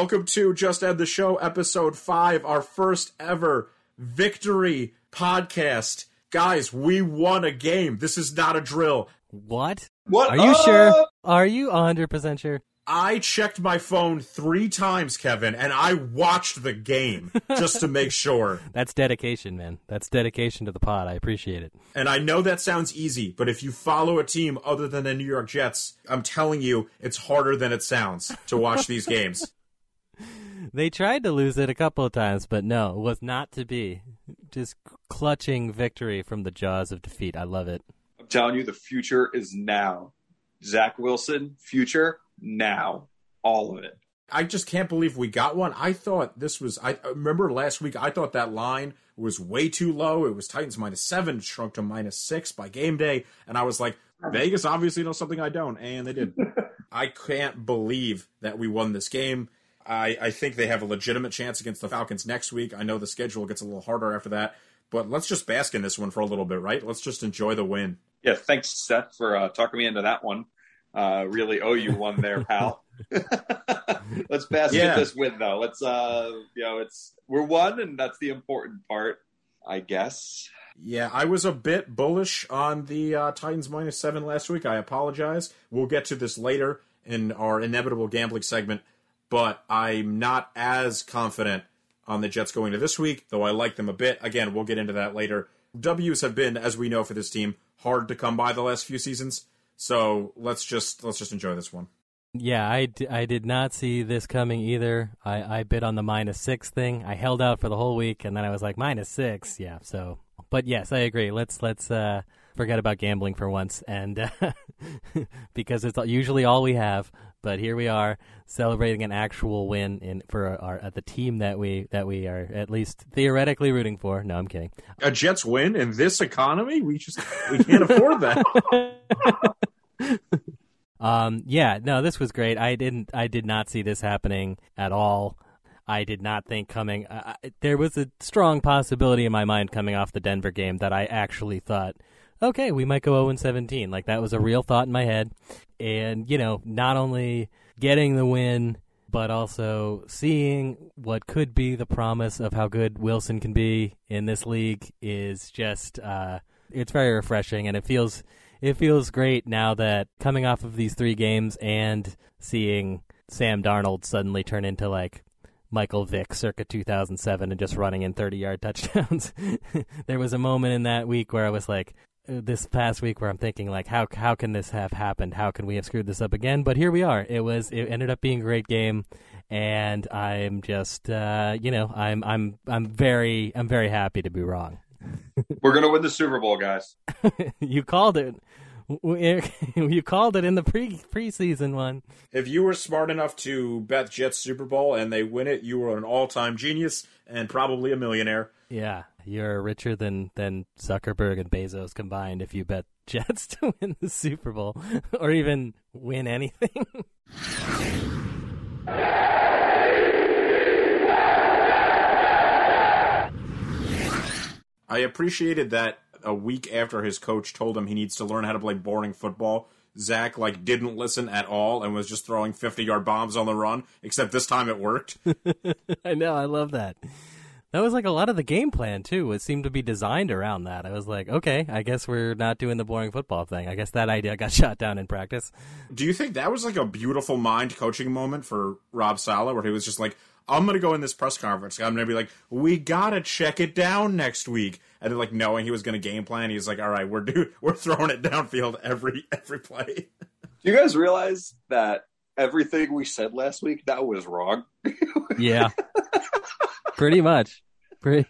Welcome to Just End the Show, episode five, our first ever victory podcast. Guys, we won a game. This is not a drill. What? What Are you up? sure? Are you 100% sure? I checked my phone three times, Kevin, and I watched the game just to make sure. That's dedication, man. That's dedication to the pod. I appreciate it. And I know that sounds easy, but if you follow a team other than the New York Jets, I'm telling you, it's harder than it sounds to watch these games. They tried to lose it a couple of times, but no, it was not to be. Just clutching victory from the jaws of defeat. I love it. I'm telling you, the future is now. Zach Wilson, future now. All of it. I just can't believe we got one. I thought this was. I I remember last week. I thought that line was way too low. It was Titans minus seven, shrunk to minus six by game day, and I was like, Vegas obviously knows something I don't, and they did. I can't believe that we won this game. I, I think they have a legitimate chance against the Falcons next week. I know the schedule gets a little harder after that, but let's just bask in this one for a little bit, right? Let's just enjoy the win. Yeah, thanks, Seth, for uh, talking me into that one. Uh, really owe you one there, pal. Let's bask Yeah. in this win, though. Let's, uh, you know, it's we're one, and that's the important part, I guess. Yeah, I was a bit bullish on the uh, Titans minus seven last week. I apologize. We'll get to this later in our inevitable gambling segment, but I'm not as confident on the Jets going to this week, though I like them a bit. Again, we'll get into that later. W's have been, as we know for this team, hard to come by the last few seasons. So let's just let's just enjoy this one. Yeah, I, d- I did not see this coming either. I, I bid on the minus six thing. I held out for the whole week, and then I was like minus six. Yeah, so but yes, I agree. Let's let's uh, forget about gambling for once, and uh, because it's usually all we have. But here we are celebrating an actual win in for our at the team that we that we are at least theoretically rooting for. No, I'm kidding. A Jets win in this economy, we just we can't afford that. Um, yeah, no, this was great. I didn't, I did not see this happening at all. I did not think coming. Uh, there was a strong possibility in my mind coming off the Denver game that I actually thought, okay, we might go 0 17. Like that was a real thought in my head, and you know, not only getting the win, but also seeing what could be the promise of how good Wilson can be in this league is just, uh, it's very refreshing, and it feels it feels great now that coming off of these three games and seeing Sam Darnold suddenly turn into like Michael Vick circa 2007 and just running in 30 yard touchdowns. there was a moment in that week where I was like, this past week where I'm thinking like, how how can this have happened? How can we have screwed this up again? But here we are. It was it ended up being a great game, and I'm just uh, you know I'm I'm I'm very I'm very happy to be wrong. We're gonna win the Super Bowl, guys. you called it. You called it in the pre preseason one. If you were smart enough to bet Jets Super Bowl and they win it, you were an all-time genius and probably a millionaire. Yeah, you're richer than than Zuckerberg and Bezos combined if you bet Jets to win the Super Bowl or even win anything. I appreciated that a week after his coach told him he needs to learn how to play boring football, Zach like didn't listen at all and was just throwing 50-yard bombs on the run, except this time it worked. I know, I love that. That was like a lot of the game plan too. It seemed to be designed around that. I was like, okay, I guess we're not doing the boring football thing. I guess that idea got shot down in practice. Do you think that was like a beautiful mind coaching moment for Rob Saleh where he was just like, I'm going to go in this press conference. I'm going to be like, we got to check it down next week. And then, like knowing he was going to game plan, he was like, all right, we're do- we're throwing it downfield every every play. Do you guys realize that everything we said last week that was wrong? Yeah, pretty much. Pretty,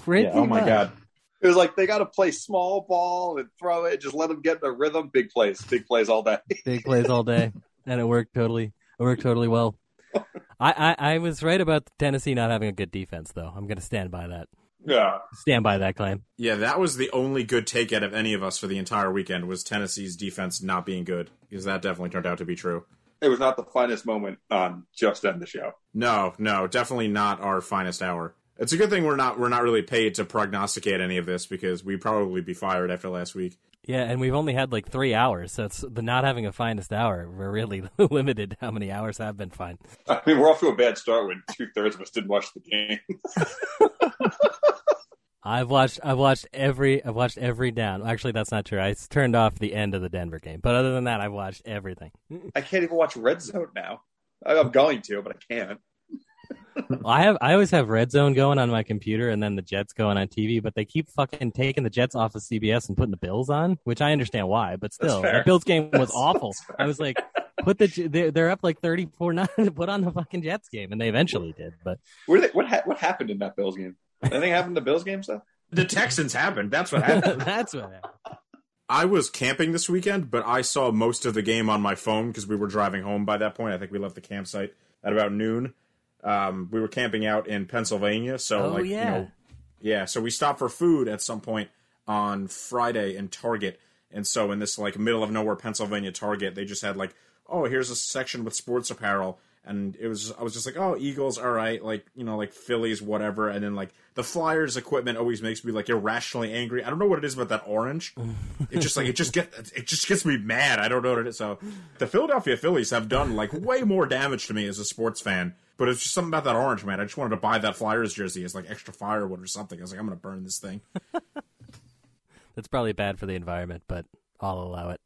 pretty. oh my much. god. It was like they got to play small ball and throw it. Just let them get in the rhythm. Big plays, big plays all day. Big plays all day, and it worked totally. It worked totally well. I, I, I was right about Tennessee not having a good defense, though. I'm going to stand by that. Yeah. Stand by that claim. Yeah, that was the only good take out of any of us for the entire weekend was Tennessee's defense not being good because that definitely turned out to be true. It was not the finest moment on Just End the Show. No, no, definitely not our finest hour. It's a good thing we're not we're not really paid to prognosticate any of this because we'd probably be fired after last week. Yeah, and we've only had like three hours, so it's the not having a finest hour. We're really limited how many hours have been fine. I mean, we're off to a bad start when two thirds of us didn't watch the game. I've watched I've watched every I've watched every down. Actually, that's not true. I turned off the end of the Denver game, but other than that, I've watched everything. I can't even watch Red Zone now. I'm going to, but I can't. I have I always have Red Zone going on my computer and then the Jets going on TV, but they keep fucking taking the Jets off of CBS and putting the Bills on, which I understand why, but still, the Bills game was That's- awful. that's. I was like, put the they're, they're up like thirty four nine, put on the fucking Jets game, and they eventually did, but What, they, what, ha- what happened in that Bills game? Anything happened to the Bills game stuff? The Texans happened. That's what happened. that's what happened. I was camping this weekend, but I saw most of the game on my phone because we were driving home by that point. I think we left the campsite at about noon. Um, we were camping out in Pennsylvania, so Oh, like yeah. you know, yeah. So we stopped for food at some point on Friday in Target, and so in this like middle of nowhere Pennsylvania Target, they just had like, oh, here's a section with sports apparel, and it was I was just like, oh, Eagles, all right, like you know, like Phillies, whatever, and then like the Flyers equipment always makes me like irrationally angry. I don't know what it is about that orange. It just like it just get it just gets me mad. I don't know what it is. So the Philadelphia Phillies have done like way more damage to me as a sports fan. But it's just something about that orange, man. I just wanted to buy that Flyers jersey as like extra firewood or something. I was like, I'm gonna burn this thing. That's probably bad for the environment, but I'll allow it.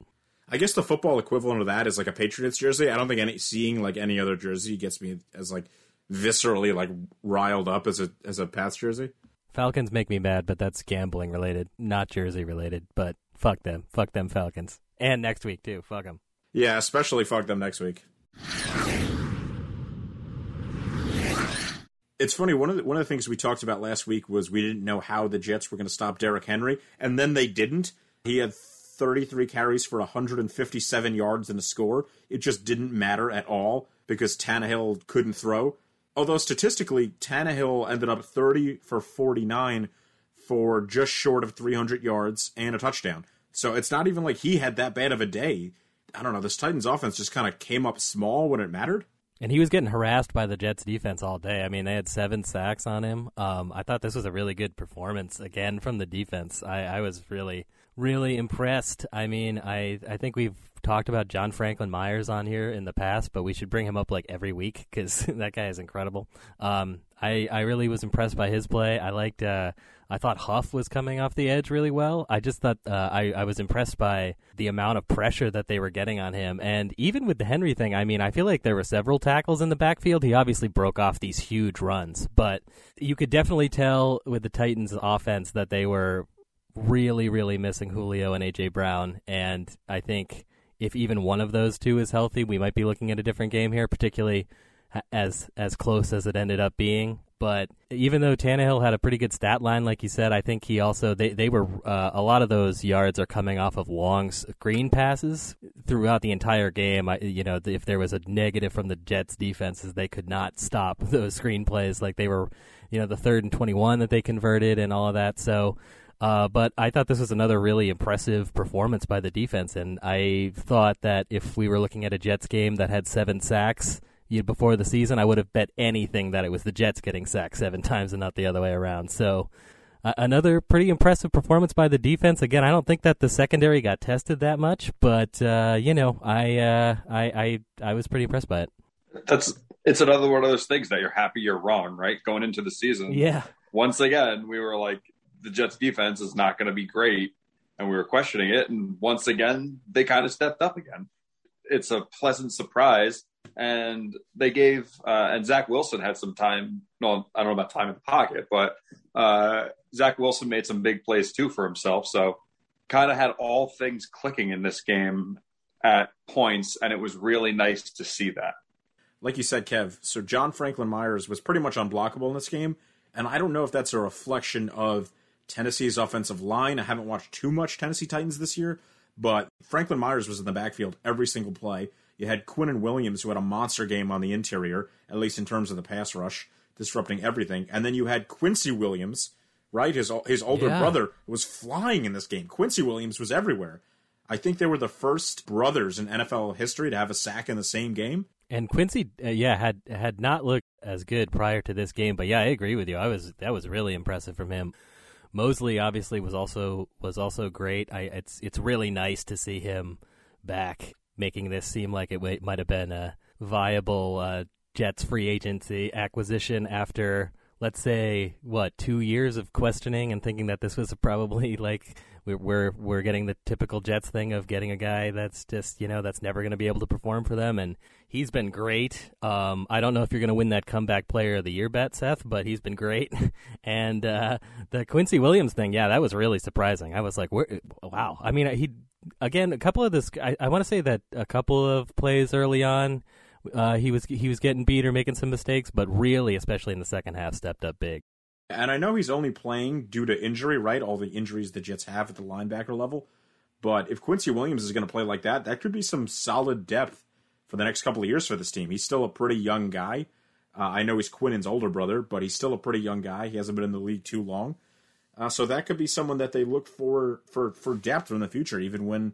I guess the football equivalent of that is like a Patriots jersey. I don't think any seeing like any other jersey gets me as like viscerally like riled up as a as a Pats jersey. Falcons make me mad, but that's gambling related, not Jersey related. But fuck them, fuck them Falcons, and next week too. Fuck them. Yeah, especially fuck them next week. It's funny. One of the, one of the things we talked about last week was we didn't know how the Jets were going to stop Derrick Henry, and then they didn't. He had 33 carries for 157 yards and a score. It just didn't matter at all because Tannehill couldn't throw. Although statistically, Tannehill ended up 30 for 49 for just short of 300 yards and a touchdown. So it's not even like he had that bad of a day. I don't know. This Titans offense just kind of came up small when it mattered. And he was getting harassed by the Jets defense all day. I mean, they had seven sacks on him. Um, I thought this was a really good performance again from the defense. I, I was really, really impressed. I mean, I, I think we've talked about John Franklin Myers on here in the past, but we should bring him up like every week because that guy is incredible. Um, I, I really was impressed by his play. I liked, uh, I thought Huff was coming off the edge really well. I just thought uh, I, I was impressed by the amount of pressure that they were getting on him. And even with the Henry thing, I mean, I feel like there were several tackles in the backfield. He obviously broke off these huge runs, but you could definitely tell with the Titans' offense that they were really, really missing Julio and A.J. Brown. And I think if even one of those two is healthy, we might be looking at a different game here, particularly as as close as it ended up being. But even though Tannehill had a pretty good stat line, like you said, I think he also they they were uh, a lot of those yards are coming off of long screen passes throughout the entire game. I, you know, if there was a negative from the Jets defenses, they could not stop those screen plays. Like they were, you know, the third and twenty one that they converted and all of that. So. Uh, but I thought this was another really impressive performance by the defense, and I thought that if we were looking at a Jets game that had seven sacks you, before the season, I would have bet anything that it was the Jets getting sacked seven times and not the other way around. So uh, another pretty impressive performance by the defense. Again, I don't think that the secondary got tested that much, but uh, you know, I, uh, I I I was pretty impressed by it. That's it's another one of those things that you're happy you're wrong, right? Going into the season, Yeah, once again, we were like, the Jets defense is not going to be great. And we were questioning it. And once again, they kind of stepped up again. It's a pleasant surprise. And they gave, uh, and Zach Wilson had some time. No, I don't know about time in the pocket, but uh, Zach Wilson made some big plays too for himself. So kind of had all things clicking in this game at points. And it was really nice to see that. like you said, Kev, so John Franklin Myers was pretty much unblockable in this game. And I don't know if that's a reflection of Tennessee's offensive line. I haven't watched too much Tennessee Titans this year, but Franklin Myers was in the backfield every single play. You had Quinnen Williams, who had a monster game on the interior, at least in terms of the pass rush, disrupting everything. And then you had Quincy Williams, right? His his older Yeah. brother was flying in this game. Quincy Williams was everywhere. I think they were the first brothers in NFL history to have a sack in the same game. And Quincy, uh, yeah, had had not looked as good prior to this game, but yeah, I agree with you. I was that was really impressive from him. Mosley obviously was also was also great. I it's it's really nice to see him back, making this seem like it might have been a viable uh, Jets free agency acquisition after let's say what two years of questioning and thinking that this was probably like we're we're, we're getting the typical Jets thing of getting a guy that's just you know that's never going to be able to perform for them, and he's been great. Um, I don't know if you're going to win that comeback player of the year bet, Seth, but he's been great. and uh, the Quincy Williams thing, yeah, that was really surprising. I was like, wow. I mean, he again a couple of this. I, I want to say that a couple of plays early on. Uh, he was he was getting beat or making some mistakes, but really, especially in the second half, stepped up big. And I know he's only playing due to injury, right? All the injuries the Jets have at the linebacker level. But if Quincy Williams is going to play like that, that could be some solid depth for the next couple of years for this team. He's still a pretty young guy. Uh, I know he's Quinnen's older brother, but he's still a pretty young guy. He hasn't been in the league too long. Uh, so that could be someone that they look for for for depth in the future, even when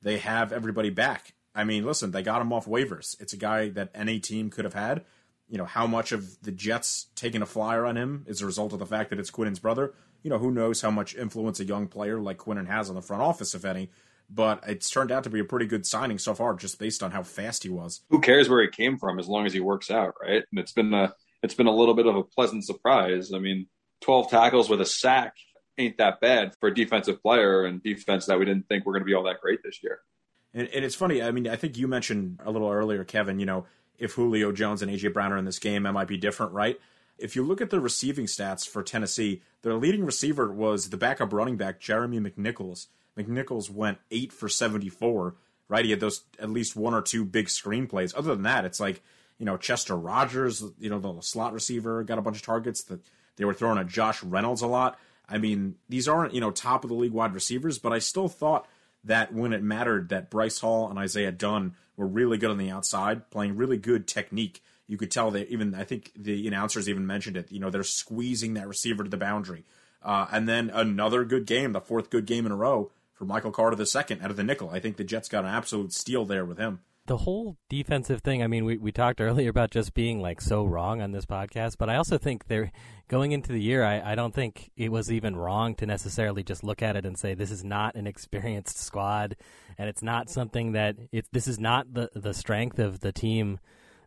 they have everybody back. I mean, listen, they got him off waivers. It's a guy that any team could have had. You know, how much of the Jets taking a flyer on him is a result of the fact that it's Quinnen's brother? You know, who knows how much influence a young player like Quinnen has on the front office, if any. But it's turned out to be a pretty good signing so far, just based on how fast he was. Who cares where he came from as long as he works out, right? And it's been a it's been a little bit of a pleasant surprise. I mean, twelve tackles with a sack ain't that bad for a defensive player and defense that we didn't think were going to be all that great this year. And, and it's funny. I mean, I think you mentioned a little earlier, Kevin. You know, if Julio Jones and AJ Brown are in this game, it might be different, right? If you look at the receiving stats for Tennessee, their leading receiver was the backup running back Jeremy McNichols. McNichols went eight for seventy-four. Right, he had those at least one or two big screenplays. Other than that, it's like you know Chester Rogers, you know the slot receiver, got a bunch of targets that they were throwing at Josh Reynolds a lot. I mean, these aren't you know top of the league wide receivers, but I still thought that when it mattered that Bryce Hall and Isaiah Dunn were really good on the outside, playing really good technique. You could tell that even I think the announcers even mentioned it. You know, they're squeezing that receiver to the boundary. Uh, and then another good game, the fourth good game in a row for Michael Carter the second out of the nickel. I think the Jets got an absolute steal there with him. The whole defensive thing, I mean, we, we talked earlier about just being like so wrong on this podcast, but I also think they're going into the year, I, I don't think it was even wrong to necessarily just look at it and say this is not an experienced squad and it's not something that it, this is not the, the strength of the team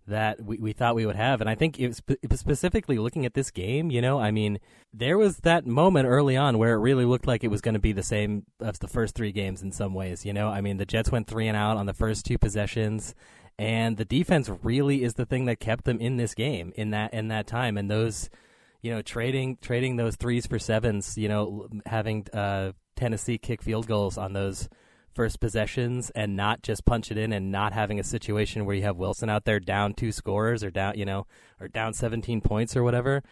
that we, we thought we would have. And I think it was, it specifically looking at this game, you know, I mean, there was that moment early on where it really looked like it was going to be the same as the first three games in some ways, you know, I mean, the Jets went three and out on the first two possessions. And the defense really is the thing that kept them in this game in that in that time. And those, you know, trading trading those threes for sevens, you know, having uh, Tennessee kick field goals on those first possessions and not just punch it in and not having a situation where you have Wilson out there down two scores or down, you know, or down 17 points or whatever.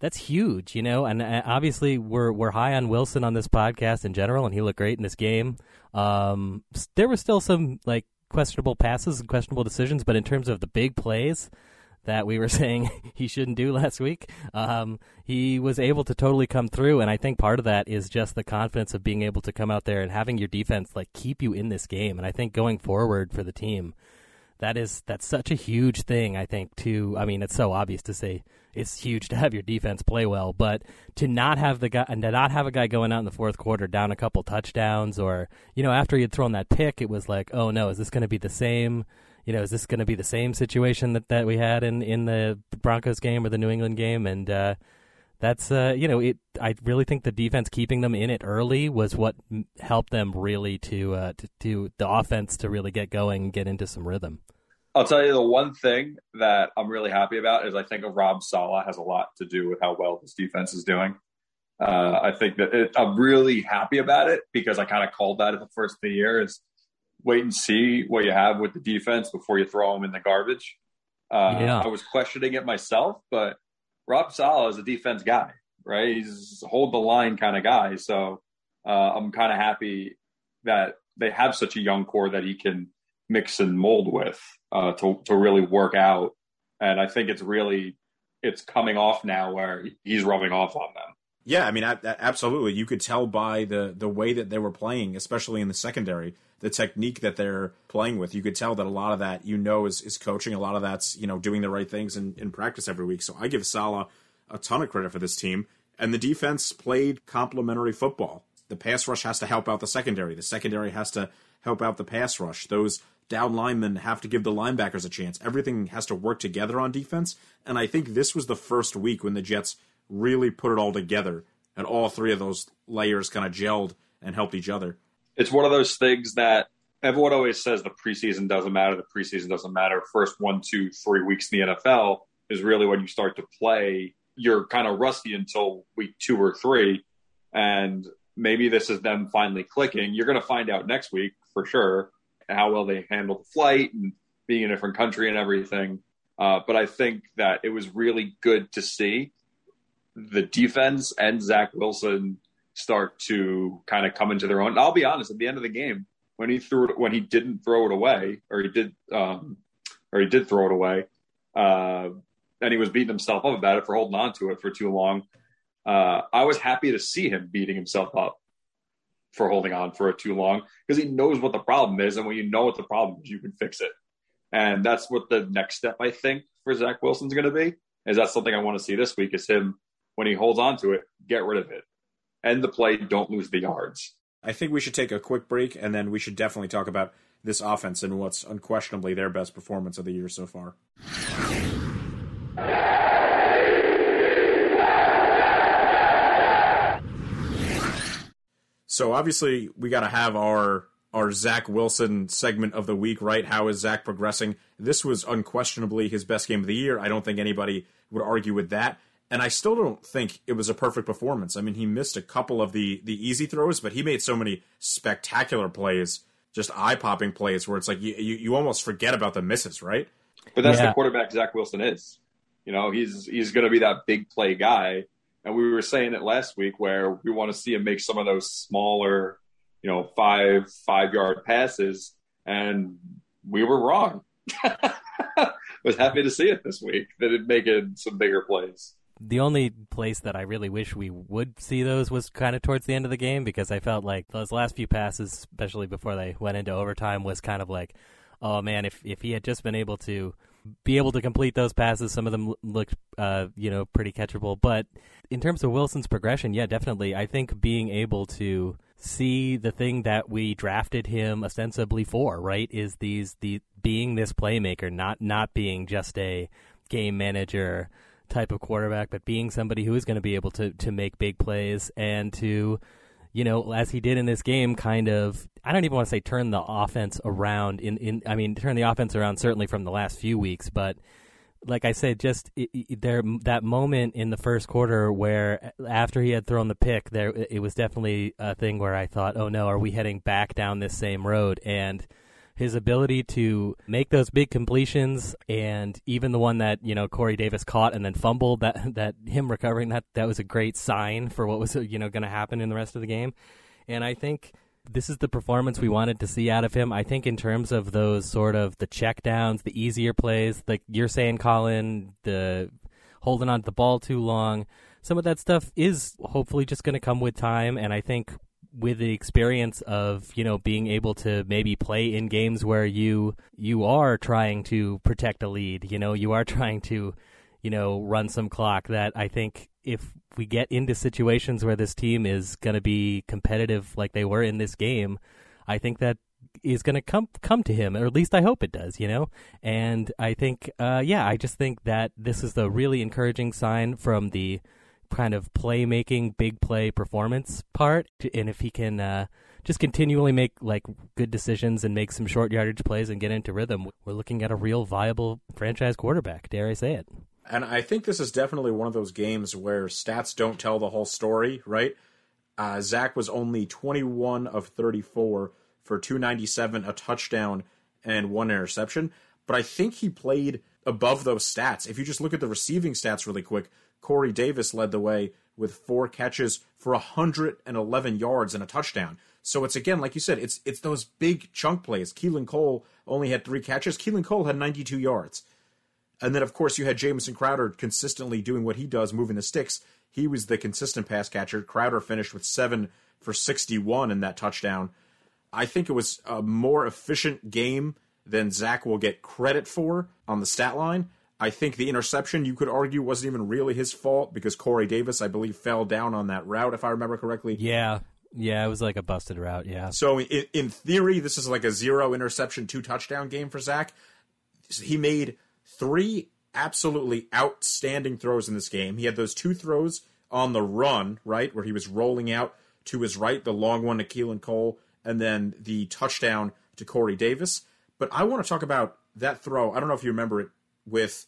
That's huge, you know, and uh, obviously we're we're high on Wilson on this podcast in general, and he looked great in this game. Um, there were still some like questionable passes and questionable decisions, but in terms of the big plays, that we were saying he shouldn't do last week. Um, he was able to totally come through, and I think part of that is just the confidence of being able to come out there and having your defense like keep you in this game. And I think going forward for the team, that is that's such a huge thing. I think to I mean it's so obvious to say it's huge to have your defense play well, but to not have the guy and to not have a guy going out in the fourth quarter down a couple touchdowns or you know after he had thrown that pick, it was like oh no, is this going to be the same? You know, is this going to be the same situation that, that we had in, in the Broncos game or the New England game? And uh, that's uh, you know, it. I really think the defense keeping them in it early was what helped them really to uh, to, to the offense to really get going and get into some rhythm. I'll tell you the one thing that I'm really happy about is I think Rob Saleh has a lot to do with how well this defense is doing. Uh, I think that it, I'm really happy about it because I kind of called that at the first of the year is wait and see what you have with the defense before you throw them in the garbage. Uh, Yeah. I was questioning it myself, but Rob Saleh is a defense guy, right? He's a hold the line kind of guy. So uh, I'm kind of happy that they have such a young core that he can mix and mold with uh, to to really work out. And I think it's really it's coming off now where he's rubbing off on them. Yeah, I mean, absolutely. You could tell by the the way that they were playing, especially in the secondary, the technique that they're playing with. You could tell that a lot of that, you know, is, is coaching. A lot of that's you know doing the right things in, in practice every week. So I give Saleh a ton of credit for this team. And the defense played complementary football. The pass rush has to help out the secondary. The secondary has to help out the pass rush. Those down linemen have to give the linebackers a chance. Everything has to work together on defense. And I think this was the first week when the Jets really put it all together and all three of those layers kind of gelled and helped each other. It's one of those things that everyone always says the preseason doesn't matter. The preseason doesn't matter. First one, two, three weeks in the NFL is really when you start to play. You're kind of rusty until week two or three. And maybe this is them finally clicking. You're going to find out next week for sure how well they handle the flight and being in a different country and everything. Uh, but I think that it was really good to see the defense and Zach Wilson start to kind of come into their own. And I'll be honest, at the end of the game, when he threw it, when he didn't throw it away, or he did, um, or he did throw it away, uh, and he was beating himself up about it for holding on to it for too long. Uh, I was happy to see him beating himself up for holding on for it too long because he knows what the problem is, and when you know what the problem is, you can fix it. And that's what the next step I think for Zach Wilson's going to be. Is that something I want to see this week? Is him when he holds on to it, get rid of it, end the play, don't lose the yards. I think we should take a quick break and then we should definitely talk about this offense and what's unquestionably their best performance of the year so far. So obviously we got to have our our Zach Wilson segment of the week, right? How is Zach progressing? This was unquestionably his best game of the year. I don't think anybody would argue with that. And I still don't think it was a perfect performance. I mean, he missed a couple of the the easy throws, but he made so many spectacular plays, just eye popping plays, where it's like you, you you almost forget about the misses, right? But that's Yeah. the quarterback Zach Wilson is. You know, he's he's going to be that big play guy. And we were saying it last week where we want to see him make some of those smaller, you know, five five yard passes, and we were wrong. was happy to see it this week that it making some bigger plays. The only place that I really wish we would see those was kind of towards the end of the game because I felt like those last few passes, especially before they went into overtime, was kind of like, oh man, if if he had just been able to be able to complete those passes, some of them looked, uh, you know, pretty catchable. But in terms of Wilson's progression, yeah, definitely, I think being able to see the thing that we drafted him ostensibly for, right, is these the being this playmaker, not not being just a game manager type of quarterback, but being somebody who is going to be able to to make big plays and to, you know, as he did in this game, kind of. I don't even want to say turn the offense around. In in I mean, turn the offense around certainly from the last few weeks, but like I said, just it, it, there that moment in the first quarter where after he had thrown the pick, there it was definitely a thing where I thought, oh no, are we heading back down this same road? And his ability to make those big completions and even the one that you know Corey Davis caught and then fumbled that that him recovering that that was a great sign for what was you know going to happen in the rest of the game. And I think this is the performance we wanted to see out of him. I think in terms of those sort of the check downs the easier plays like you're saying Colin the holding on to the ball too long some of that stuff is hopefully just going to come with time. And I think with the experience of you know being able to maybe play in games where you you are trying to protect a lead you know you are trying to you know run some clock that i think if we get into situations where this team is going to be competitive like they were in this game i think that is going to come come to him or at least i hope it does you know? And i think uh yeah i just think that this is the really encouraging sign from the kind of playmaking, big play performance part. And if he can uh, just continually make like good decisions and make some short yardage plays and get into rhythm, we're looking at a real viable franchise quarterback. Dare I say it? And I think this is definitely one of those games where stats don't tell the whole story, right? Uh, Zach was only 21 of 34 for 297, a touchdown, and one interception. But I think he played above those stats. If you just look at the receiving stats really quick, Corey Davis led the way with four catches for 111 yards and a touchdown. So it's again, like you said, it's it's those big chunk plays. Keelan Cole only had three catches. Keelan Cole had 92 yards. And then, of course, you had Jamison Crowder consistently doing what he does, moving the sticks. He was the consistent pass catcher. Crowder finished with seven for 61 in that touchdown. I think it was a more efficient game than Zach will get credit for on the stat line. I think the interception, you could argue, wasn't even really his fault because Corey Davis, I believe, fell down on that route, if I remember correctly. Yeah, yeah, it was like a busted route. Yeah. So in, in theory, this is like a zero interception, two touchdown game for Zach. He made three absolutely outstanding throws in this game. He had those two throws on the run, right, where he was rolling out to his right, the long one to Keelan Cole, and then the touchdown to Corey Davis. But I want to talk about that throw. I don't know if you remember it with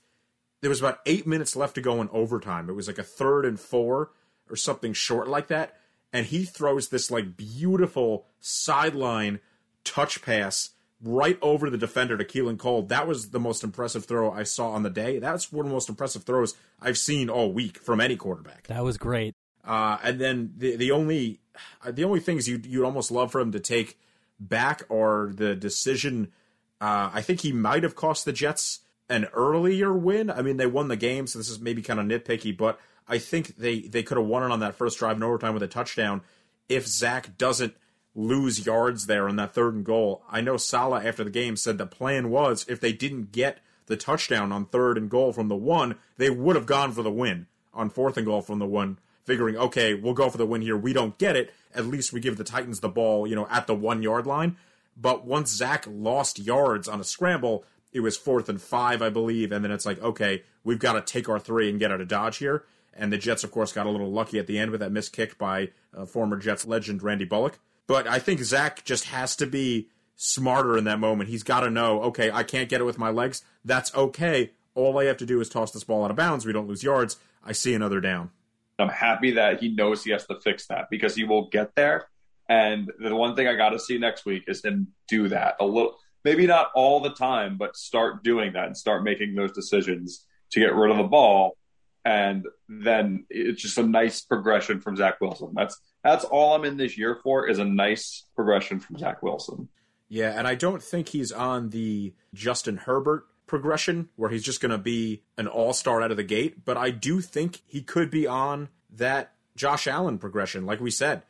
there was about eight minutes left to go in overtime. It was like a third and four or something short like that. And he throws this like beautiful sideline touch pass right over the defender to Keelan Cole. That was the most impressive throw I saw on the day. That's one of the most impressive throws I've seen all week from any quarterback. That was great. Uh, and then the the only the only things you you'd almost love for him to take back are the decision. Uh, I think he might have cost the Jets an earlier win. I mean, they won the game, so this is maybe kind of nitpicky, but I think they they could have won it on that first drive in overtime with a touchdown if Zach doesn't lose yards there on that third and goal. I know Saleh after the game said the plan was if they didn't get the touchdown on third and goal from the one, they would have gone for the win on fourth and goal from the one, figuring, okay, we'll go for the win here. We don't get it. At least we give the Titans the ball, you know, at the one yard line. But once Zach lost yards on a scramble, it was fourth and five, I believe, and then it's like, okay, we've got to take our three and get out of Dodge here. And the Jets, of course, got a little lucky at the end with that missed kick by uh, former Jets legend Randy Bullock. But I think Zach just has to be smarter in that moment. He's got to know, okay, I can't get it with my legs. That's okay. All I have to do is toss this ball out of bounds. We don't lose yards. I see another down. I'm happy that he knows he has to fix that because he will get there. And the one thing I got to see next week is him do that a little, maybe not all the time, but start doing that and start making those decisions to get rid of the ball. And then it's just a nice progression from Zach Wilson. That's that's all I'm in this year for is a nice progression from Zach Wilson. Yeah, and I don't think he's on the Justin Herbert progression where he's just going to be an all star out of the gate, but I do think he could be on that Josh Allen progression, like we said,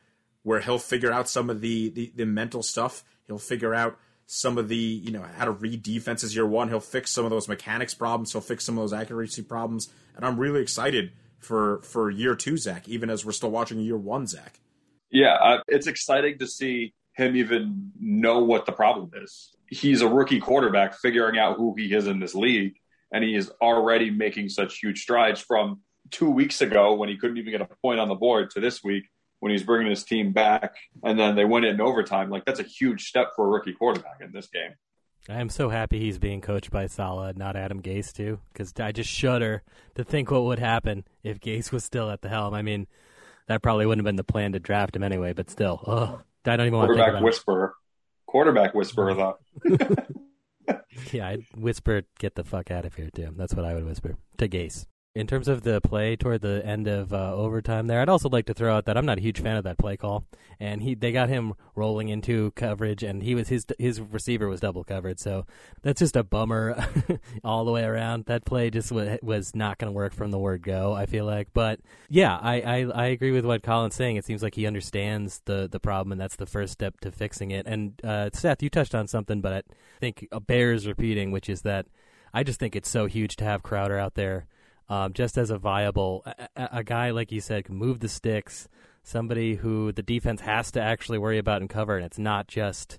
where he'll figure out some of the, the, the mental stuff. He'll figure out some of the, you know, how to read defenses year one. He'll fix some of those mechanics problems. He'll fix some of those accuracy problems. And I'm really excited for for year two, Zach, even as we're still watching year one, Zach. Yeah, uh, it's exciting to see him even know what the problem is. He's a rookie quarterback figuring out who he is in this league, and he is already making such huge strides from two weeks ago when he couldn't even get a point on the board to this week when he's bringing his team back and then they win it in overtime. Like that's a huge step for a rookie quarterback in this game. I am so happy he's being coached by Saleh, not Adam Gase, too, because I just shudder to think what would happen if Gase was still at the helm. I mean, that probably wouldn't have been the plan to draft him anyway, but still, ugh, I don't even want to think Quarterback about whisperer. Quarterback whisperer, though. Yeah, I'd whisper, "Get the fuck out of here," too. That's what I would whisper to Gase. In terms of the play toward the end of uh, overtime, there, I'd also like to throw out that I'm not a huge fan of that play call, and he they got him rolling into coverage, and he was his his receiver was double covered, so that's just a bummer all the way around. That play just was, was not going to work from the word go. I feel like, but yeah, I, I I agree with what Colin's saying. It seems like he understands the the problem, and that's the first step to fixing it. And uh, Seth, you touched on something, but I think bears repeating, which is that I just think it's so huge to have Crowder out there um, just as a viable a, a, guy like you said can move the sticks, somebody who the defense has to actually worry about and cover, and it's not just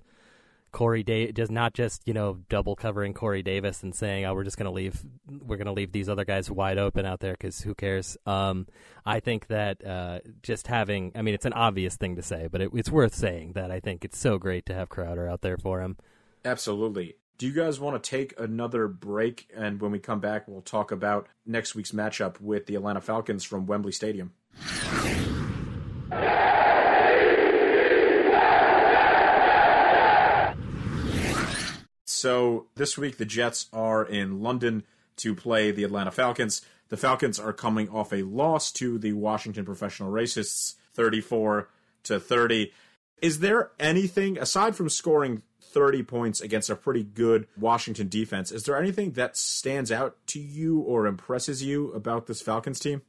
Corey da- just not just you know double covering Corey Davis and saying oh we're just gonna leave we're gonna leave these other guys wide open out there because who cares? Um, I think that uh, just having I mean it's an obvious thing to say, but it, it's worth saying that I think it's so great to have Crowder out there for him. Absolutely. Do you guys want to take another break? And when we come back, we'll talk about next week's matchup with the Atlanta Falcons from Wembley Stadium. So this week, the Jets are in London to play the Atlanta Falcons. The Falcons are coming off a loss to the Washington Professional Racists, 34 to 30. Is there anything aside from scoring 30 points against a pretty good Washington defense? Is there anything that stands out to you or impresses you about this Falcons team?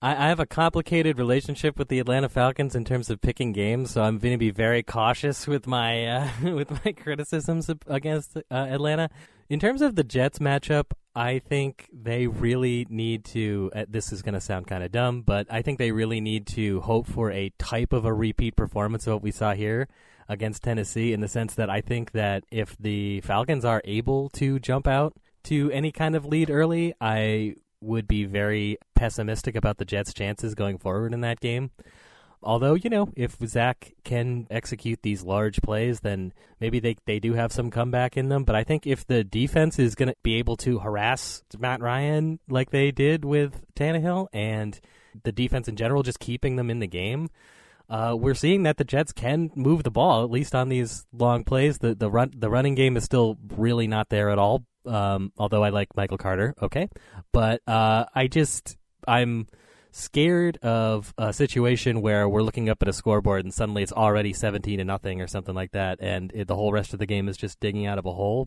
I, have a complicated relationship with the Atlanta Falcons in terms of picking games, so I'm going to be very cautious with my uh, with my criticisms against uh, Atlanta. In terms of the Jets matchup, I think they really need to. Uh, this is going to sound kind of dumb, but I think they really need to hope for a type of a repeat performance of what we saw here against Tennessee. In the sense that I think that if the Falcons are able to jump out to any kind of lead early, I would be very pessimistic about the Jets' chances going forward in that game. Although, you know, if Zach can execute these large plays, then maybe they, they do have some comeback in them. But I think if the defense is going to be able to harass Matt Ryan like they did with Tannehill and the defense in general just keeping them in the game, uh, we're seeing that the Jets can move the ball at least on these long plays. The the run the running game is still really not there at all. Um, although I like Michael Carter, okay, but uh, I just I'm scared of a situation where we're looking up at a scoreboard and suddenly it's already 17 to nothing or something like that, and it, the whole rest of the game is just digging out of a hole.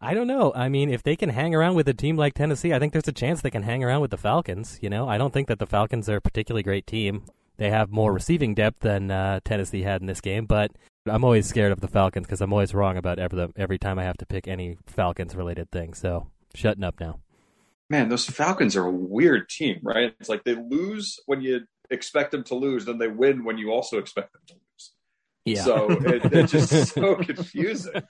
I don't know. I mean, if they can hang around with a team like Tennessee, I think there's a chance they can hang around with the Falcons. You know, I don't think that the Falcons are a particularly great team. They have more receiving depth than uh, Tennessee had in this game, but I'm always scared of the Falcons because I'm always wrong about every every time I have to pick any Falcons related thing. So shutting up now man, those Falcons are a weird team, right? It's like they lose when you expect them to lose, then they win when you also expect them to lose. Yeah. So it, it's just so confusing.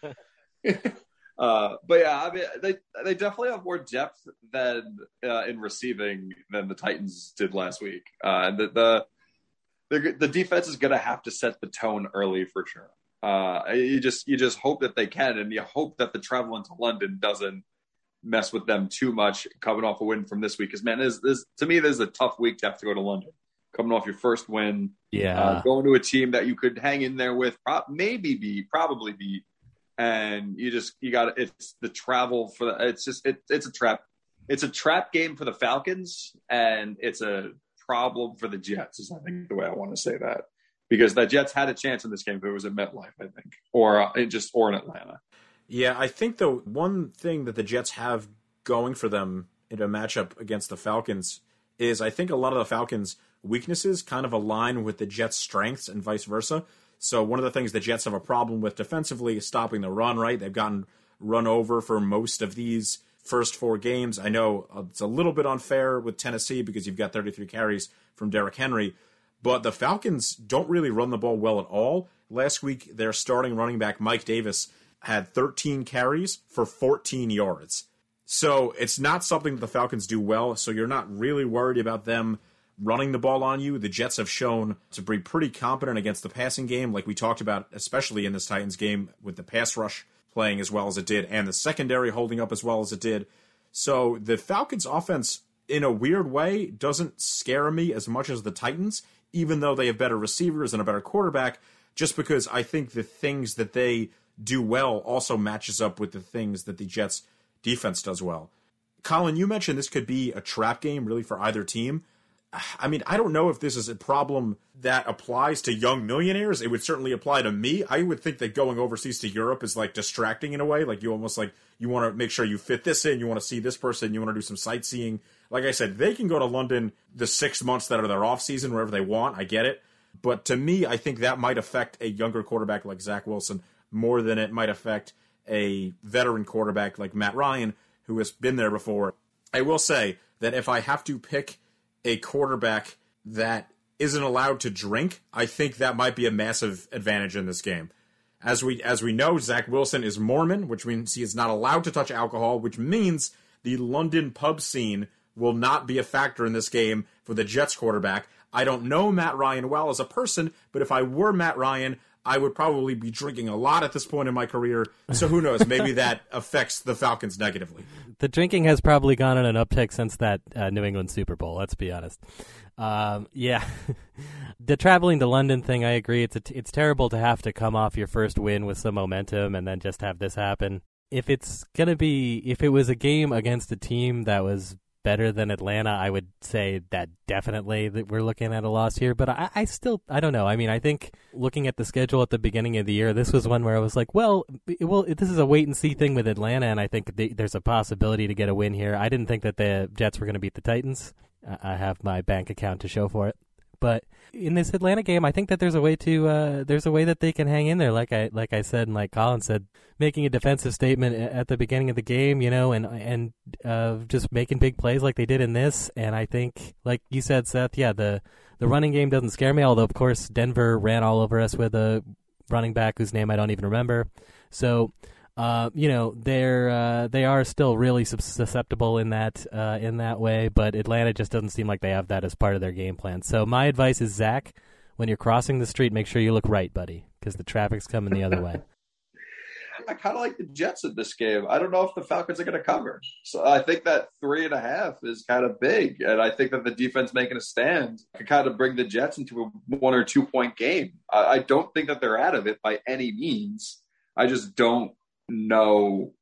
uh, but yeah, I mean, they they definitely have more depth than uh, in receiving than the Titans did last week. Uh, the the the defense is going to have to set the tone early for sure. Uh, you just you just hope that they can, and you hope that the travel into London doesn't mess with them too much coming off a win from this week. Because man, this, this to me this is a tough week to have to go to London, coming off your first win. Yeah, uh, going to a team that you could hang in there with, maybe beat, probably beat, and you just you got it's the travel for the. It's just it, it's a trap. It's a trap game for the Falcons, and it's a problem for the Jets. Is I think the way I want to say that because the Jets had a chance in this game if it was at MetLife, I think, or uh, just or in Atlanta. Yeah, I think the one thing that the Jets have going for them in a matchup against the Falcons is I think a lot of the Falcons' weaknesses kind of align with the Jets' strengths and vice versa. So one of the things the Jets have a problem with defensively is stopping the run. Right, they've gotten run over for most of these first four games. I know uh, it's a little bit unfair with Tennessee because you've got 33 carries from Derrick Henry, but the Falcons don't really run the ball well at all. Last week, their starting running back Mike Davis had 13 carries for 14 yards. So it's not something that the Falcons do well. So you're not really worried about them running the ball on you. The Jets have shown to be pretty competent against the passing game, like we talked about, especially in this Titans game with the pass rush playing as well as it did and the secondary holding up as well as it did. So the Falcons' offense, in a weird way, doesn't scare me as much as the Titans, even though they have better receivers and a better quarterback, just because I think the things that they do well also matches up with the things that the Jets defense does well. Colin, you mentioned this could be a trap game really for either team. I mean, I don't know if this is a problem that applies to young millionaires. It would certainly apply to me. I would think that going overseas to Europe is like distracting in a way. Like you almost like you want to make sure you fit this in. You want to see this person. You want to do some sightseeing. Like I said, they can go to London the six months that are their off season wherever they want. I get it. But to me, I think that might affect a younger quarterback like Zach Wilson more than it might affect a veteran quarterback like Matt Ryan, who has been there before. I will say that if I have to pick a quarterback that isn't allowed to drink, I think that might be a massive advantage in this game. As we as we know, Zach Wilson is Mormon, which means he is not allowed to touch alcohol, which means the London pub scene will not be a factor in this game for the Jets quarterback. I don't know Matt Ryan well as a person, but if I were Matt Ryan, I would probably be drinking a lot at this point in my career. So who knows? Maybe that affects the Falcons negatively. The drinking has probably gone on an uptick since that uh, New England Super Bowl. Let's be honest. Um, yeah, the traveling to London thing. I agree. It's t- it's terrible to have to come off your first win with some momentum and then just have this happen. If it's gonna be, if it was a game against a team that was better than Atlanta, I would say that definitely that we're looking at a loss here. But I, I still, I don't know. I mean, I think looking at the schedule at the beginning of the year, this was one where I was like, well, well, this is a wait and see thing with Atlanta, and I think the, there's a possibility to get a win here. I didn't think that the Jets were going to beat the Titans. I I have my bank account to show for it. But in this Atlanta game, I think that there's a way to uh, there's a way that they can hang in there. Like I like I said, and like Colin said, making a defensive statement at the beginning of the game, you know, and and uh, just making big plays like they did in this. And I think, like you said, Seth, yeah, the the running game doesn't scare me. Although of course Denver ran all over us with a running back whose name I don't even remember. So uh, you know they're uh, they are still really susceptible in that uh, in that way, but Atlanta just doesn't seem like they have that as part of their game plan. So my advice is Zach, when you're crossing the street, make sure you look right, buddy, because the traffic's coming the other way. I kind of like the Jets in this game. I don't know if the Falcons are going to cover. So I think that three and a half is kind of big. And I think that the defense making a stand can kind of bring the Jets into a one or two point game. I, I don't think that they're out of it by any means. I just don't know.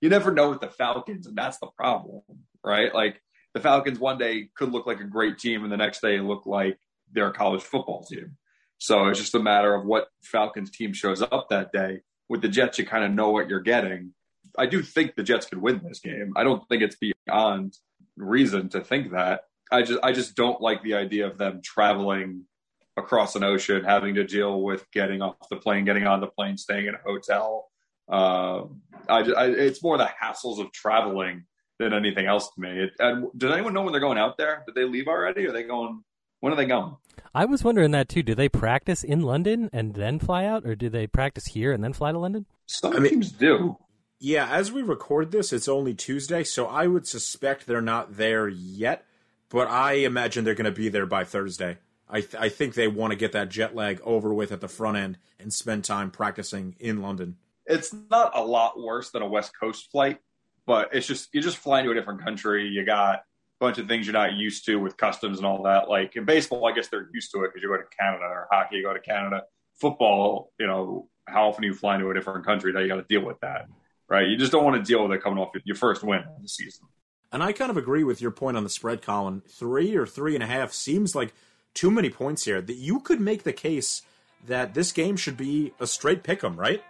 You never know with the Falcons, and that's the problem, right? Like the Falcons one day could look like a great team, and the next day look like they're a college football team. So it's just a matter of what Falcons team shows up that day. With the Jets, you kind of know what you're getting. I do think the Jets could win this game. I don't think it's beyond reason to think that. I just I just don't like the idea of them traveling across an ocean, having to deal with getting off the plane, getting on the plane, staying in a hotel. Uh, I, I, it's more the hassles of traveling than anything else to me. It, and does anyone know when they're going out there? Did they leave already? Are they going? When are they going? I was wondering that too. Do they practice in London and then fly out, or do they practice here and then fly to London? Some I mean- teams do. Yeah, as we record this, it's only Tuesday, so I would suspect they're not there yet, but I imagine they're going to be there by Thursday. I, th- I think they want to get that jet lag over with at the front end and spend time practicing in London. It's not a lot worse than a West Coast flight, but it's just you're just flying to a different country. You got a bunch of things you're not used to with customs and all that. Like in baseball, I guess they're used to it because you go to Canada or hockey, you go to Canada. Football, you know, how often do you fly into a different country that you got to deal with that, right? You just don't want to deal with it coming off your first win of the season. And I kind of agree with your point on the spread, Colin. Three or three and a half seems like too many points here. That you could make the case that this game should be a straight pick 'em, right?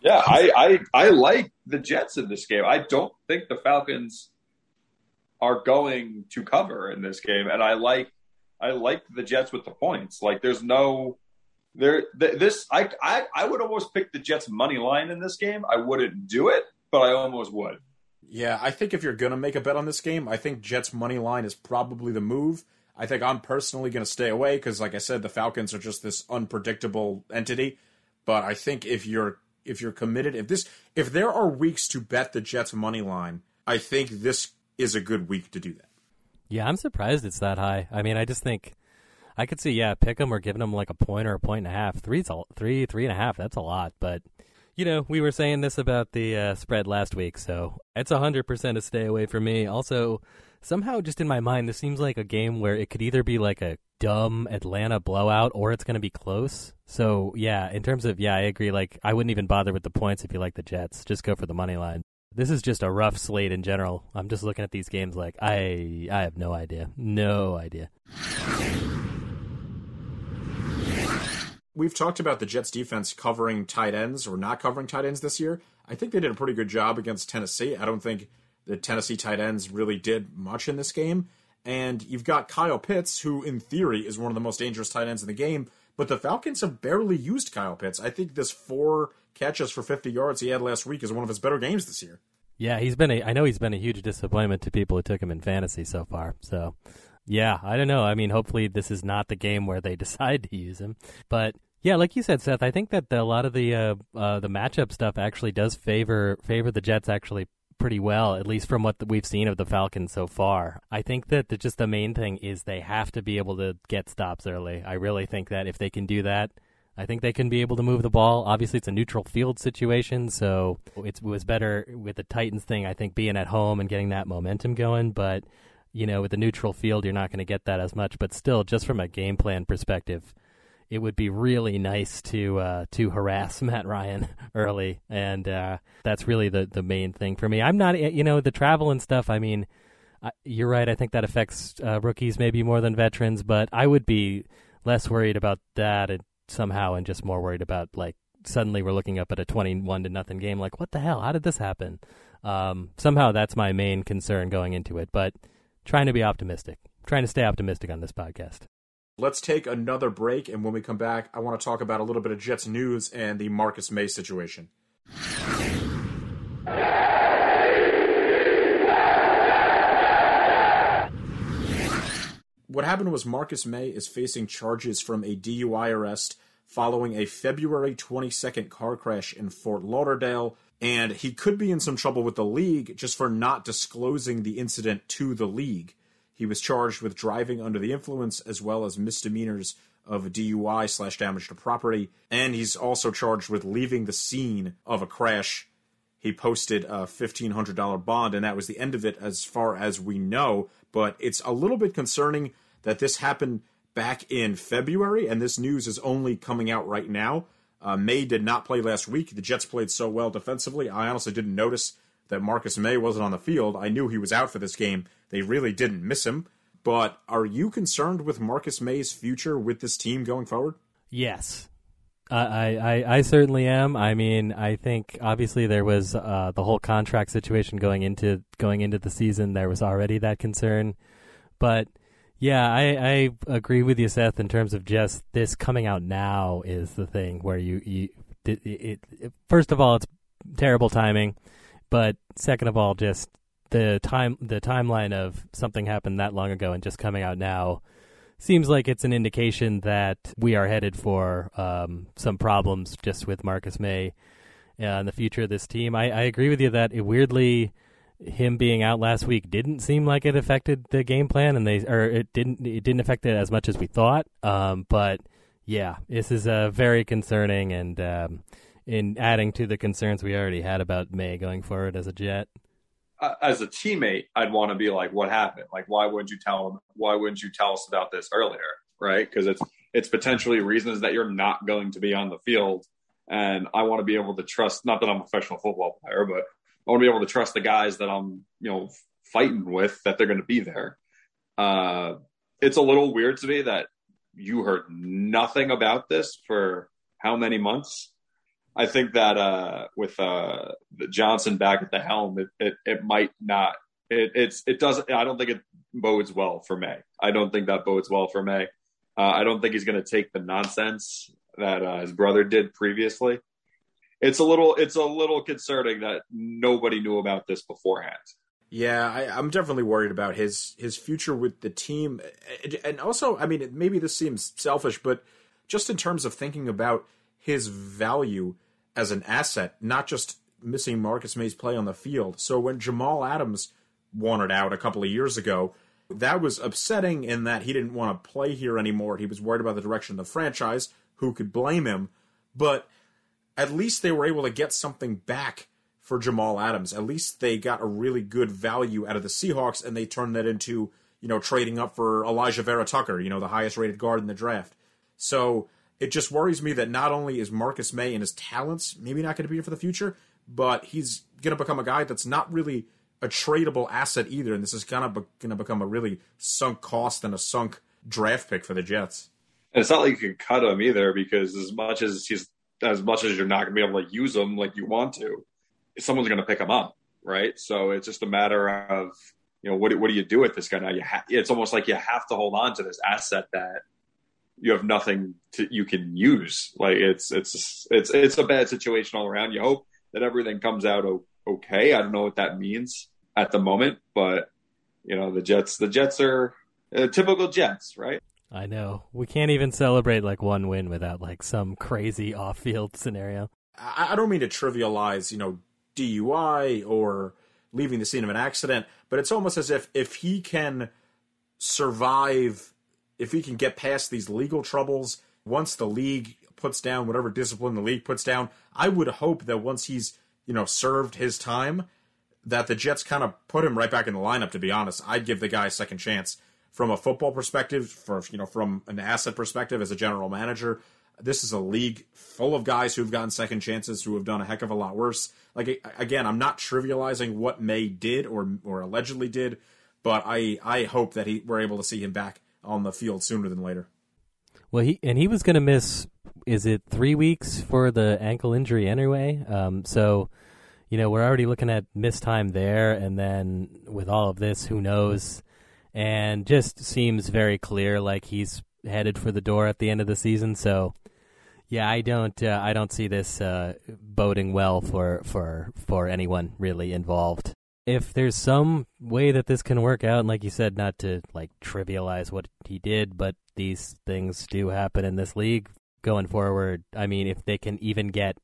Yeah, I, I I like the Jets in this game. I don't think the Falcons are going to cover in this game, and I like I like the Jets with the points. Like, there's no there th- this I, I I would almost pick the Jets money line in this game. I wouldn't do it, but I almost would. Yeah, I think if you're gonna make a bet on this game, I think Jets money line is probably the move. I think I'm personally gonna stay away because, like I said, the Falcons are just this unpredictable entity. But I think if you're if you're committed, if this if there are weeks to bet the Jets money line, I think this is a good week to do that. Yeah, I'm surprised it's that high. I mean, I just think I could see, yeah, pick them or giving them like a point or a point and a half. Three's a, three, three and a half. That's a lot, but you know, we were saying this about the uh, spread last week, so it's hundred percent a stay away from me. Also, somehow, just in my mind, this seems like a game where it could either be like a dumb Atlanta blowout or it's going to be close. So yeah, in terms of yeah, I agree. Like, I wouldn't even bother with the points if you like the Jets. Just go for the money line. This is just a rough slate in general. I'm just looking at these games like I I have no idea. No idea. We've talked about the Jets defense covering tight ends or not covering tight ends this year. I think they did a pretty good job against Tennessee. I don't think the Tennessee tight ends really did much in this game. And you've got Kyle Pitts, who in theory is one of the most dangerous tight ends in the game, but the Falcons have barely used Kyle Pitts. I think this four catches for 50 yards he had last week is one of his better games this year. Yeah, he's been a I know he's been a huge disappointment to people who took him in fantasy so far. So, yeah, I don't know. I mean, hopefully this is not the game where they decide to use him. But yeah, like you said, Seth, I think that the, a lot of the uh, uh, the matchup stuff actually does favor favor the Jets actually pretty well, at least from what we've seen of the Falcons so far. I think that the, just the main thing is they have to be able to get stops early. I really think that if they can do that, I think they can be able to move the ball. Obviously, it's a neutral field situation, so it was better with the Titans thing. I think being at home and getting that momentum going, but you know, with the neutral field, you're not going to get that as much. But still, just from a game plan perspective, it would be really nice to uh, to harass Matt Ryan early, and uh, that's really the the main thing for me. I'm not, you know, the travel and stuff. I mean, I, you're right. I think that affects uh, rookies maybe more than veterans, but I would be less worried about that and somehow, and just more worried about like suddenly we're looking up at a twenty-one to nothing game. Like, what the hell? How did this happen? Um, somehow, that's my main concern going into it. But trying to be optimistic, trying to stay optimistic on this podcast. Let's take another break, and when we come back, I want to talk about a little bit of Jets news and the Marcus Maye situation. What happened was Marcus Maye is facing charges from a DUI arrest following a February 22nd car crash in Fort Lauderdale, and he could be in some trouble with the league just for not disclosing the incident to the league. He was charged with driving under the influence as well as misdemeanors of DUI slash damage to property, and he's also charged with leaving the scene of a crash. He posted a $1,500 bond, and that was the end of it as far as we know. But it's a little bit concerning that this happened back in February, and this news is only coming out right now. Uh, Maye did not play last week. The Jets played so well defensively. I honestly didn't notice that Marcus Maye wasn't on the field. I knew he was out for this game. They really didn't miss him. But are you concerned with Marcus Maye's future with this team going forward? Yes. I, I, I certainly am. I mean, I think obviously there was uh, the whole contract situation going into going into the season. There was already that concern, but yeah, I, I agree with you, Seth. In terms of just this coming out now is the thing where you you it, it, it first of all it's terrible timing, but second of all just the time the timeline of something happened that long ago and just coming out now seems like it's an indication that we are headed for um, some problems just with Marcus Maye uh, and the future of this team. I, I agree with you that it weirdly him being out last week didn't seem like it affected the game plan, and they or it didn't it didn't affect it as much as we thought. Um, but yeah, this is uh, very concerning, and um, in adding to the concerns we already had about Maye going forward as a Jet. Uh, as a teammate, I'd want to be like, "What happened? Like, why wouldn't you tell him? Why wouldn't you tell us about this earlier? Right? Because it's it's potentially reasons that you're not going to be on the field, and I want to be able to trust. Not that I'm a professional football player, but I want to be able to trust the guys that I'm, you know, fighting with that they're going to be there. Uh, it's a little weird to me that you heard nothing about this for how many months. I think that uh, with uh, Johnson back at the helm, it, it, it might not. It, it's it doesn't. I don't think it bodes well for Maye. I don't think that bodes well for Maye. Uh, I don't think he's going to take the nonsense that uh, his brother did previously it's a little it's a little concerning that nobody knew about this beforehand. Yeah, I, am definitely worried about his his future with the team, and also, I mean, maybe this seems selfish, but just in terms of thinking about his value as an asset, not just missing Marcus Maye's play on the field. So when Jamal Adams wanted out a couple of years ago, that was upsetting in that he didn't want to play here anymore. He was worried about the direction of the franchise. Who could blame him? But at least they were able to get something back for Jamal Adams. At least they got a really good value out of the Seahawks, and they turned that into you know trading up for Alijah Vera-Tucker, you know the highest rated guard in the draft. So it just worries me that not only is Marcus Maye and his talents maybe not going to be here for the future, but he's going to become a guy that's not really a tradable asset either, and this is kind of be- going to become a really sunk cost and a sunk draft pick for the Jets. And it's not like you can cut him either, because as much as he's as much as you're not going to be able to use them like you want to, someone's going to pick them up, right? So it's just a matter of you know what what do you do with this guy now? You ha- it's almost like you have to hold on to this asset that you have nothing to you can use. Like it's it's it's it's a bad situation all around. You hope that everything comes out okay. I don't know what that means at the moment, but you know the Jets the Jets are uh, typical Jets, right? I know. We can't even celebrate like one win without like some crazy off field scenario. I, I don't mean to trivialize, you know, DUI or leaving the scene of an accident, but it's almost as if if he can survive, if he can get past these legal troubles, once the league puts down whatever discipline the league puts down, I would hope that once he's, you know, served his time, that the Jets kind of put him right back in the lineup, to be honest. I'd give the guy a second chance from a football perspective, for you know, from an asset perspective as a general manager, this is a league full of guys who've gotten second chances who have done a heck of a lot worse. Like again, I'm not trivializing what Maye did or or allegedly did, but I I hope that he we're able to see him back on the field sooner than later. Well, he and he was going to miss. Is it three weeks for the ankle injury anyway? Um, so, you know, we're already looking at missed time there, and then with all of this, who knows? And just seems very clear like he's headed for the door at the end of the season. So, yeah, I don't, uh, I don't see this uh, boding well for for for anyone really involved. If there's some way that this can work out, and like you said, not to like trivialize what he did, but these things do happen in this league going forward. I mean, if they can even get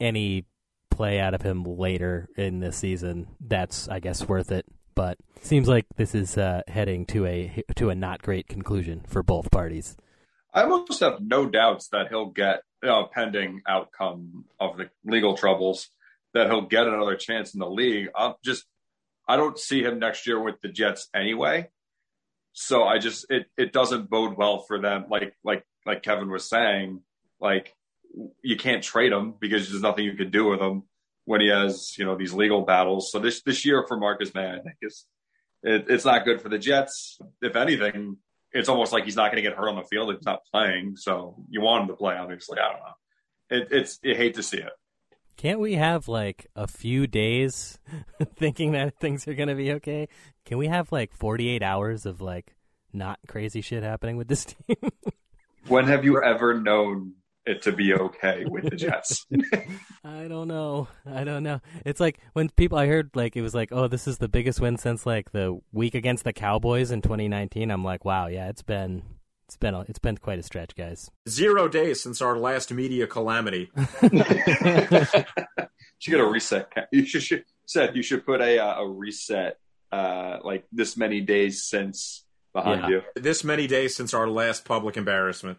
any play out of him later in the season, that's I guess worth it. But seems like this is uh, heading to a to a not great conclusion for both parties. I almost have no doubts that he'll get, know, pending outcome of the legal troubles, that he'll get another chance in the league. I'm just, I don't see him next year with the Jets anyway. So I just, it, it doesn't bode well for them. Like, like, like Kevin was saying, like, you can't trade him because there's nothing you can do with him when he has, you know, these legal battles. So this, this year for Marcus Maye, I think is, it, it's not good for the Jets. If anything, it's almost like he's not going to get hurt on the field if he's not playing. So you want him to play, obviously. I don't know. It, it's you hate to see it. Can't we have like a few days thinking that things are going to be okay? Can we have like 48 hours of like not crazy shit happening with this team? When have you ever known it to be okay with the Jets? I don't know. I don't know. It's like when people I heard like it was like, "Oh, this is the biggest win since like the week against the Cowboys in 2019." I'm like, "Wow, yeah, it's been it's been a, it's been quite a stretch, guys." Zero days since our last media calamity. you got a reset. You should, should Seth. You should put a uh, a reset uh, like this many days since behind Yeah. you. this many days since our last public embarrassment.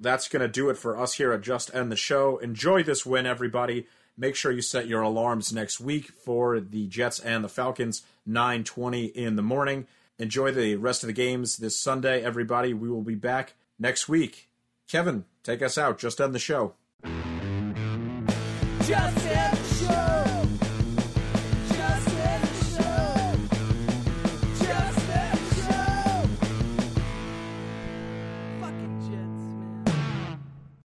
That's going to do it for us here at Just End the Show. Enjoy this win, everybody. Make sure you set your alarms next week for the Jets and the Falcons, 9:20 in the morning. Enjoy the rest of the games this Sunday, everybody. We will be back next week. Kevin, take us out. Just end the show. Just end